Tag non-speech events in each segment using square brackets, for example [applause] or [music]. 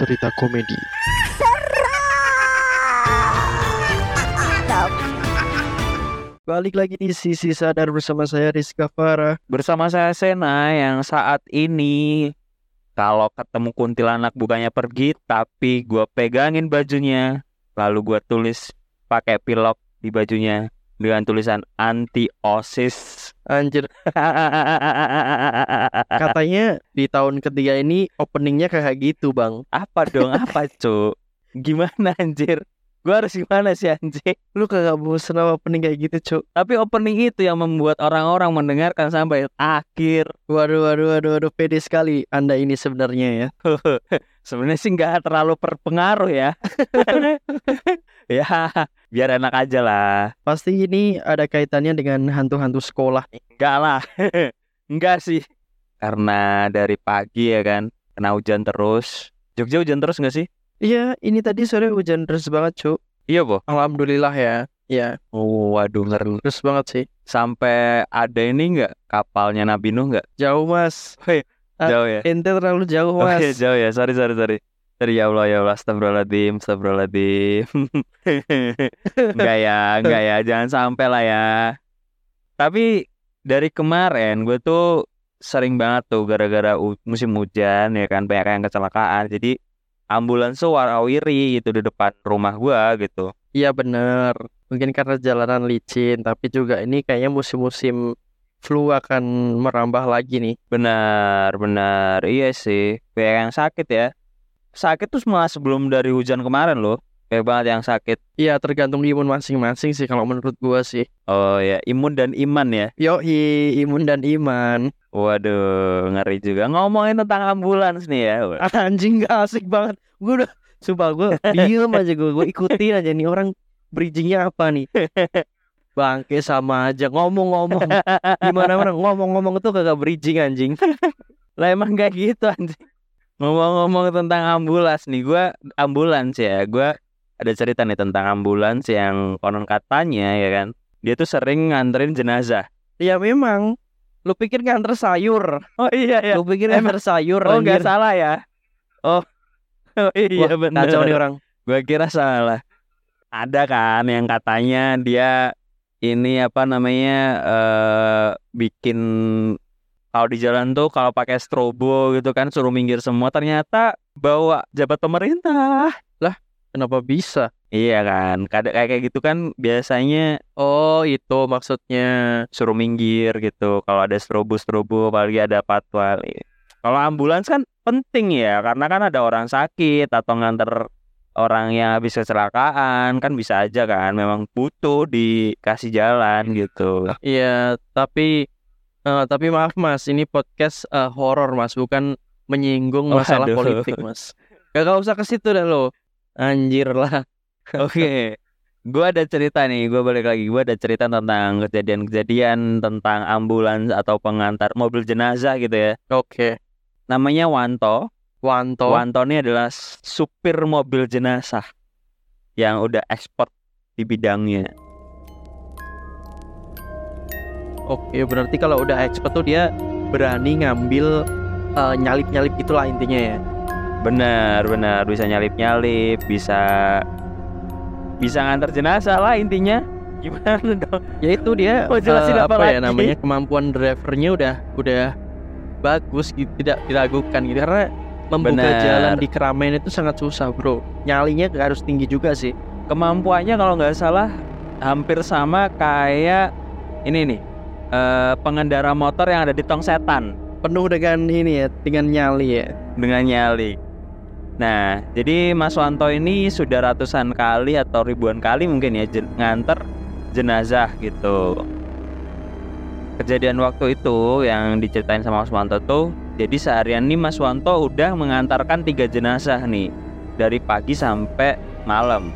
cerita komedi. Balik lagi di sisi sadar bersama saya Rizka Farah. Bersama saya Sena yang saat ini kalau ketemu kuntilanak bukannya pergi tapi gua pegangin bajunya lalu gua tulis pakai pilok di bajunya dengan tulisan anti osis. Anjir, katanya di tahun ketiga ini openingnya kayak gitu bang. apa dong [laughs] apa cuk? Gimana anjir? Gua harus gimana sih anjir? Lu kagak bosen sama opening kayak gitu cuk? Tapi opening itu yang membuat orang-orang mendengarkan sampai akhir. Waduh, waduh, waduh, waduh, pede sekali anda ini sebenarnya ya. [laughs] Sebenarnya sih nggak terlalu berpengaruh ya. [laughs] ya, biar enak aja lah. Pasti ini ada kaitannya dengan hantu-hantu sekolah. Enggak lah. [laughs] Enggak sih. Karena dari pagi ya kan, kena hujan terus. Jogja hujan terus nggak sih? Iya, ini tadi sore hujan deras banget cuk. Iya, Bo. Alhamdulillah ya. Ya, Oh, waduh ngeri. terus banget sih. Sampai ada ini nggak kapalnya Nabi Nuh nggak? Jauh mas. Woi, Ah, jauh ya? Ente terlalu jauh Oh mas. iya jauh ya, sorry sorry sorry. Sorry ya Allah ya Allah, astagfirullahaladzim, astagfirullahaladzim. [laughs] Enggak ya, enggak ya, jangan sampai lah ya. Tapi dari kemarin gue tuh sering banget tuh gara-gara musim hujan ya kan banyak yang kecelakaan. Jadi ambulans tuh warawiri gitu di depan rumah gua gitu. Iya bener. Mungkin karena jalanan licin, tapi juga ini kayaknya musim-musim flu akan merambah lagi nih. Benar, benar. Iya sih. Banyak yang sakit ya. Sakit tuh malah sebelum dari hujan kemarin loh. Banyak banget yang sakit. Iya tergantung imun masing-masing sih kalau menurut gua sih. Oh ya, imun dan iman ya. Yoi, imun dan iman. Waduh, ngeri juga. Ngomongin tentang ambulans nih ya. [laughs] Anjing gak asik banget. Gue udah, sumpah gue diem aja gue, gue ikutin aja nih orang bridgingnya apa nih. [laughs] Bangke sama aja ngomong-ngomong. Gimana mana ngomong-ngomong itu kagak bridging anjing. [laughs] Lah emang kayak gitu anjing. Ngomong-ngomong tentang ambulans nih, gua ambulans ya. Gua ada cerita nih tentang ambulans yang konon katanya ya kan. Dia tuh sering nganterin jenazah. Ya memang. Lu pikir nganter sayur? Oh iya Lu pikir nganter sayur? Oh nggak salah ya. Oh. [laughs] Oh iya Wah, benar. Kacau nih orang. Gua kira salah. Ada kan yang katanya dia ini apa namanya eh bikin kalau di jalan tuh kalau pakai strobo gitu kan suruh minggir semua ternyata bawa jabat pemerintah. Kenapa bisa? Iya kan, kayak kayak gitu kan biasanya Oh itu maksudnya. suruh minggir gitu. Kalau ada strobo-strobo apalagi ada patwal. Kalau ambulans kan penting ya karena kan ada orang sakit atau nganter orang yang habis kecelakaan kan bisa aja kan memang butuh dikasih jalan gitu. Iya tapi eh, tapi maaf mas, ini podcast eh, horor mas, bukan menyinggung masalah Waduh. politik mas. Gak usah ke situ dah lo. Anjir lah. [laughs] Oke. Gua ada cerita nih, gua balik lagi. Gua ada cerita tentang kejadian-kejadian tentang ambulans atau pengantar mobil jenazah gitu ya. Oke. Namanya Wanto. Wanto. Wanto ini adalah supir mobil jenazah yang udah expert di bidangnya. Oke berarti kalau udah expert tuh dia berani ngambil eh, nyalip-nyalip itulah intinya ya. Benar, benar bisa nyalip-nyalip, bisa bisa ngantar jenazah lah intinya. [laughs] Gimana dong? Ya itu dia Mau jelasin eh, apa apa ya namanya kemampuan drivernya udah udah bagus gitu, tidak diragukan gitu karena membuka Benar. jalan di keramaian itu sangat susah bro. Nyalinya harus tinggi juga sih. Kemampuannya kalau nggak salah hampir sama kayak ini nih. Eh, pengendara motor yang ada di tong setan Penuh dengan ini ya, dengan nyali ya. dengan nyali. Nah, jadi Mas Wanto ini sudah ratusan kali atau ribuan kali mungkin ya jen- nganter jenazah gitu. Kejadian waktu itu yang diceritain sama Mas Wanto tuh, jadi seharian nih Mas Wanto udah mengantarkan tiga jenazah nih dari pagi sampai malam.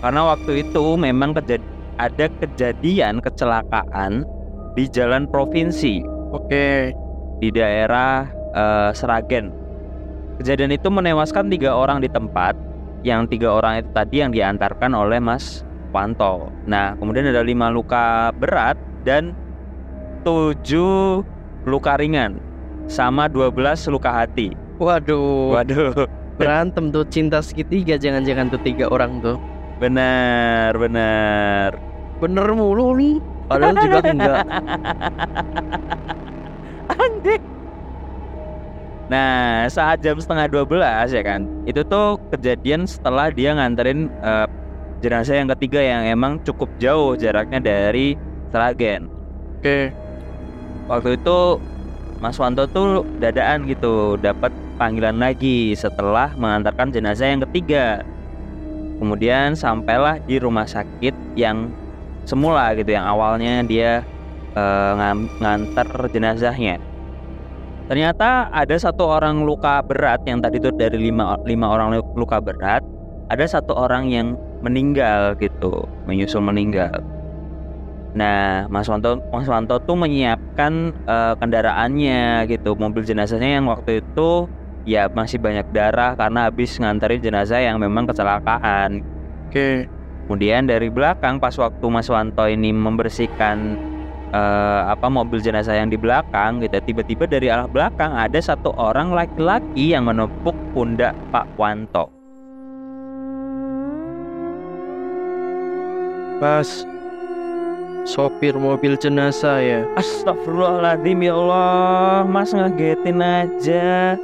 Karena waktu itu memang kejad- ada kejadian kecelakaan di jalan provinsi Oke. di daerah eh, Seragen. Kejadian itu menewaskan tiga orang di tempat, yang tiga orang itu tadi yang diantarkan oleh Mas Wanto. Nah, kemudian ada lima luka berat dan tujuh luka ringan, sama 12 luka hati. Waduh. Waduh, Berantem tuh cinta segitiga jangan-jangan tuh tiga orang tuh. benar benar Bener mulu nih. Padahal juga enggak. [laughs] anjing nah saat jam setengah 12 ya kan itu tuh kejadian setelah dia nganterin eh, jenazah yang ketiga yang emang cukup jauh jaraknya dari Seragen Oke. waktu itu Mas Wanto tuh dadaan gitu dapat panggilan lagi setelah mengantarkan jenazah yang ketiga kemudian sampailah di rumah sakit yang semula gitu yang awalnya dia eh, ngam- nganter jenazahnya ternyata ada satu orang luka berat yang tadi itu dari lima, lima orang lu- luka berat ada satu orang yang meninggal gitu menyusul meninggal Nah, Mas Wanto, Mas Wanto tuh menyiapkan eh, kendaraannya gitu, mobil jenazahnya yang waktu itu ya masih banyak darah karena habis nganterin jenazah yang memang kecelakaan. Oke. Kemudian dari belakang pas waktu Mas Wanto ini membersihkan eh, apa mobil jenazah yang di belakang gitu, tiba-tiba dari arah belakang ada satu orang laki-laki yang menepuk pundak Pak Wanto. Mas. Sopir mobil jenazah ya. Astagfirullahaladzim ya Allah Mas ngagetin aja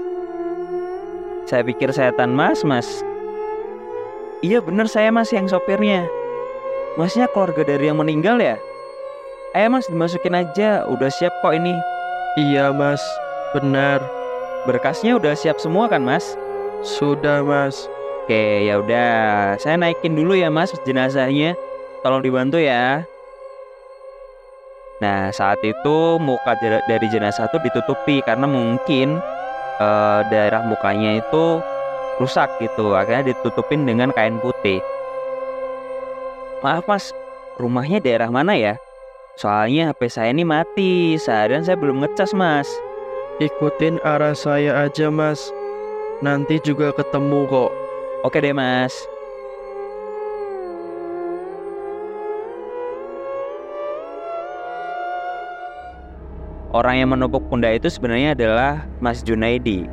Saya pikir setan mas mas Iya bener saya mas yang sopirnya. Masnya keluarga dari yang meninggal ya? Ayo mas dimasukin aja. Udah siap kok ini. Iya, Mas. Benar. Berkasnya udah siap semua kan mas? Sudah, Mas. Oke ya udah. Saya naikin dulu ya mas jenazahnya. Tolong dibantu ya. Nah saat itu muka dari jenazah itu ditutupi karena mungkin eh, daerah mukanya itu rusak gitu akhirnya ditutupin dengan kain putih. Maaf mas, rumahnya daerah mana ya? Soalnya HP saya ini mati, seharian saya belum ngecas mas. Ikutin arah saya aja, Mas. Nanti juga ketemu kok. Oke deh mas. Orang yang menepuk pundak itu sebenarnya adalah Mas Junaidi.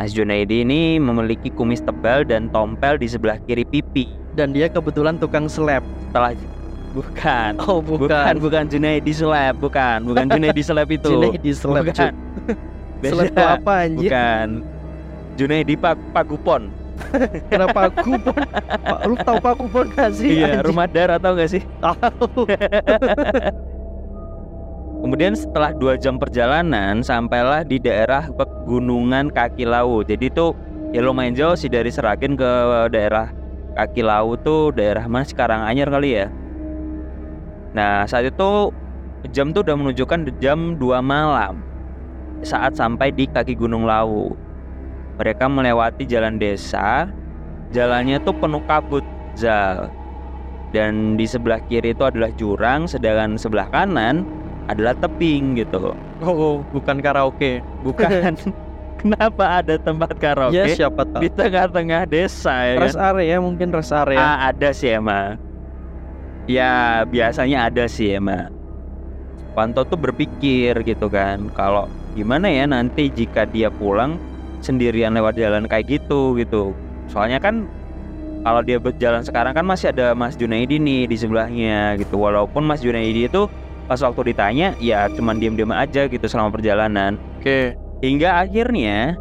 Mas Junaidi ini memiliki kumis tebal dan tompel di sebelah kiri pipi. Dan dia kebetulan tukang slap. Setelah bukan, Oh, bukan, bukan Junaidi Slap, bukan, bukan Junaidi Slap [laughs] itu. Sini di slap. bukan. Slap [laughs] tuh apa anjir? Bukan. Junaidi Pak Pagupon. [laughs] Kenapa kupon? Pak, lu tahu Pak kupon gak sih? Iya, rumah darah tau gak sih? Tahu. Kemudian setelah dua jam perjalanan sampailah di daerah pegunungan kaki lawu. Jadi itu ya lumayan jauh sih dari Seragen ke daerah kaki lawu tuh daerah mana sekarang Anyar kali ya. Nah saat itu jam tuh udah menunjukkan jam 2 malam saat sampai di kaki Gunung Lawu. Mereka melewati jalan desa, jalannya tuh penuh kabut zal. Dan di sebelah kiri itu adalah jurang, sedangkan sebelah kanan adalah tebing gitu. Oh, bukan karaoke. Bukan. [laughs] Kenapa ada tempat karaoke Ya siapa tahu. di tengah-tengah desa ya Rest kan? area mungkin rest area. Ah, ada sih emang. Ya biasanya ada sih emang. Panto tuh berpikir gitu kan, kalau gimana ya nanti jika dia pulang sendirian lewat jalan kayak gitu gitu. Soalnya kan kalau dia berjalan sekarang kan masih ada Mas Junaidi nih di sebelahnya gitu. Walaupun Mas Junaidi itu pas waktu ditanya ya cuman diam-diam aja gitu selama perjalanan. Oke. Hingga akhirnya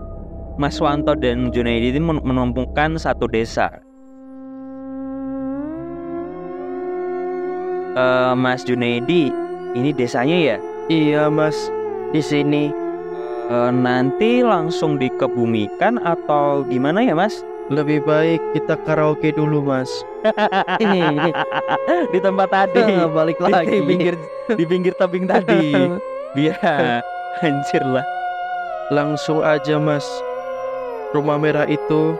Mas Wanto dan Junaidi ini men- menemukan satu desa. Eh, Mas Junaidi, ini desanya ya? Iya, Mas. Di sini Eh, nanti langsung dikebumikan atau gimana ya Mas? lebih baik kita karaoke dulu, Mas. [laughs] di tempat tadi, [laughs] balik lagi. di pinggir di pinggir tebing tadi. Biar [laughs] anjir lah. Langsung aja, Mas. Rumah merah itu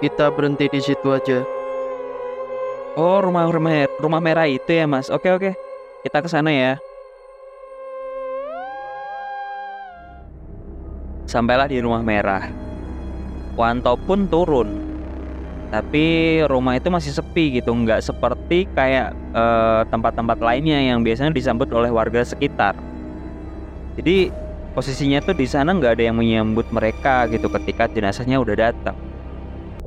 kita berhenti di situ aja. Oh, rumah rumah rumah merah itu ya Mas. Oke oke, kita ke sana ya. Sampailah di rumah merah. Wanto pun turun. Tapi rumah itu masih sepi gitu, nggak seperti kayak eh, tempat-tempat lainnya yang biasanya disambut oleh warga sekitar. Jadi posisinya tuh di sana nggak ada yang menyambut mereka gitu ketika jenazahnya udah datang.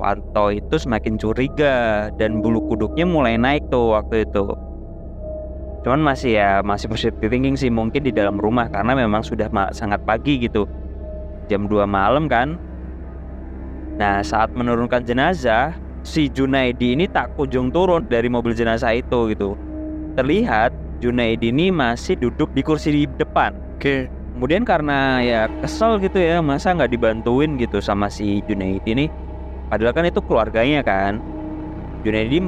Wanto itu semakin curiga dan bulu kuduknya mulai naik tuh waktu itu. Cuman masih ya masih positive thinking sih mungkin di dalam rumah karena memang sudah sangat pagi gitu. Jam 2 malam kan. Nah, saat menurunkan jenazah, si Junaidi ini tak kunjung turun dari mobil jenazah itu gitu. Terlihat Junaidi ini masih duduk di kursi di depan. Oke. Kemudian karena ya kesel gitu ya, masa nggak dibantuin gitu sama si Junaidi ini. Padahal kan itu keluarganya kan. Junaidi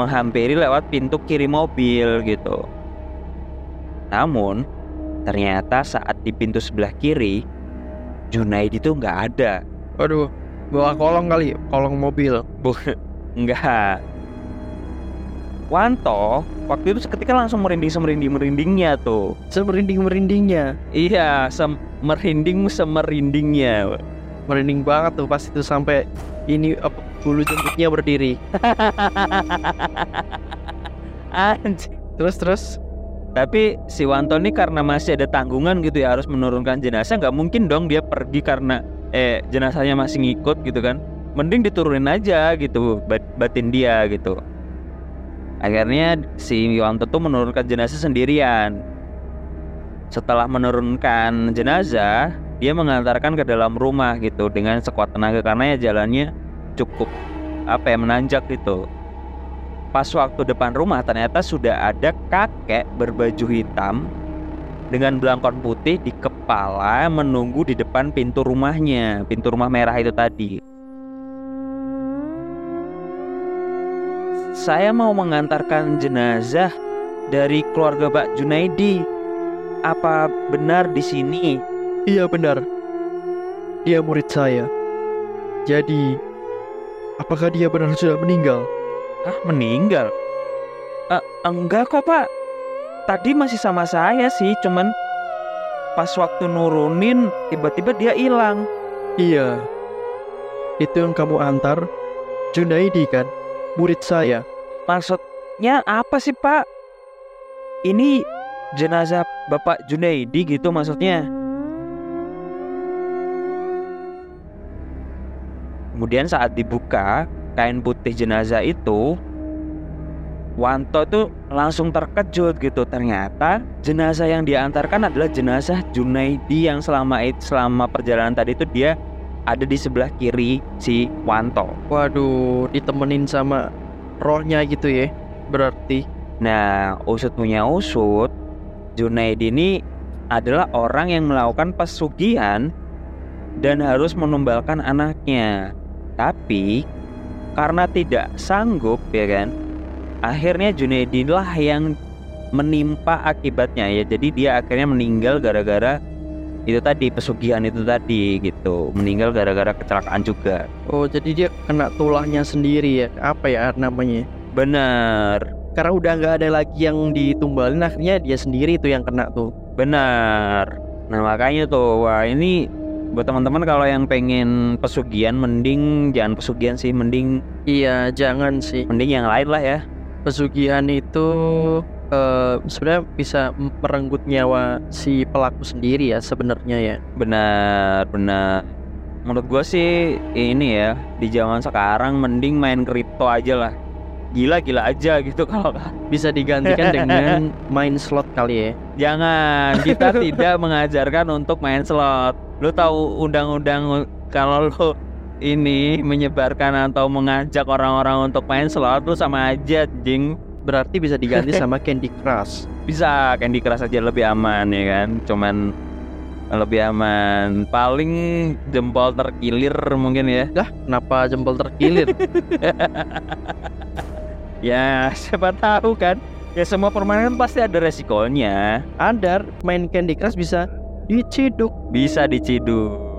menghampiri lewat pintu kiri mobil gitu. Namun ternyata saat di pintu sebelah kiri, Junaidi tuh nggak ada. Waduh, bawa kolong kali, kolong mobil. Enggak. Wanto waktu itu seketika langsung merinding semerinding merindingnya tuh. Semerinding merindingnya, Iya, sem merinding semerindingnya. merinding banget tuh pas itu sampai ini apa bulu jemputnya berdiri. [laughs] Anjing. Terus terus, Tapi si Wanto ini karena masih ada tanggungan gitu ya harus menurunkan jenazah nggak mungkin dong dia pergi karena eh jenazahnya masih ngikut gitu kan. Mending diturunin aja gitu bat- batin dia gitu. Akhirnya si Wanto tuh menurunkan jenazah sendirian. Setelah menurunkan jenazah, dia mengantarkan ke dalam rumah gitu dengan sekuat tenaga karena ya jalannya cukup apa ya menanjak gitu. Pas waktu depan rumah ternyata sudah ada kakek berbaju hitam dengan belangkon putih di kepala menunggu di depan pintu rumahnya, pintu rumah merah itu tadi. Saya mau mengantarkan jenazah dari keluarga Pak Junaidi. Apa benar di sini? iya benar. Dia murid saya. Jadi, apakah dia benar sudah meninggal? Ah, meninggal? Eh, enggak kok, Pak. Tadi masih sama saya sih, cuman pas waktu nurunin tiba-tiba dia hilang. Iya. Itu yang kamu antar Junaidi kan? Murid saya. Maksudnya apa sih, Pak? Ini jenazah Bapak Junaidi gitu maksudnya. Kemudian saat dibuka kain putih jenazah itu Wanto tuh langsung terkejut gitu ternyata jenazah yang diantarkan adalah jenazah Junaidi yang selama it- selama perjalanan tadi itu dia ada di sebelah kiri si Wanto. Waduh, ditemenin sama rohnya gitu ya. Berarti Nah, usut punya usut, Junaidi ini adalah orang yang melakukan pesugihan dan harus menumbalkan anaknya. Tapi karena tidak sanggup ya kan, akhirnya Junaidi lah yang menimpa akibatnya ya. Jadi dia akhirnya meninggal gara-gara itu tadi pesugihan itu tadi gitu. Meninggal gara-gara kecelakaan juga. Oh, jadi dia kena tulahnya sendiri ya. Apa ya namanya? Bener. Karena udah nggak ada lagi yang ditumbalin, akhirnya dia sendiri tuh yang kena tuh. Benar. Nah makanya tuh, wah ini buat teman-teman kalau yang pengen pesugihan, mending jangan pesugihan sih, mending Iya, jangan sih. mending yang lain lah ya. Pesugihan itu eh, sebenarnya bisa merenggut nyawa si pelaku sendiri ya sebenarnya ya. Benar, benar. Menurut gua sih ini ya di zaman sekarang mending main kripto aja lah. Gila-gila aja gitu [laughs] kalau Bisa digantikan [laughs] dengan main slot kali ya. jangan kita [laughs] tidak mengajarkan untuk main slot. Lu tahu undang-undang kalau lu ini menyebarkan atau mengajak orang-orang untuk main slot lu sama aja jing. Berarti bisa diganti sama Candy Crush. bisa Candy Crush aja lebih aman ya kan? Cuman lebih aman. Paling jempol terkilir mungkin ya. Dah, kenapa jempol terkilir? [laughs] ya siapa tahu kan? Ya semua permainan pasti ada resikonya. Ada main Candy Crush bisa diciduk. bisa diciduk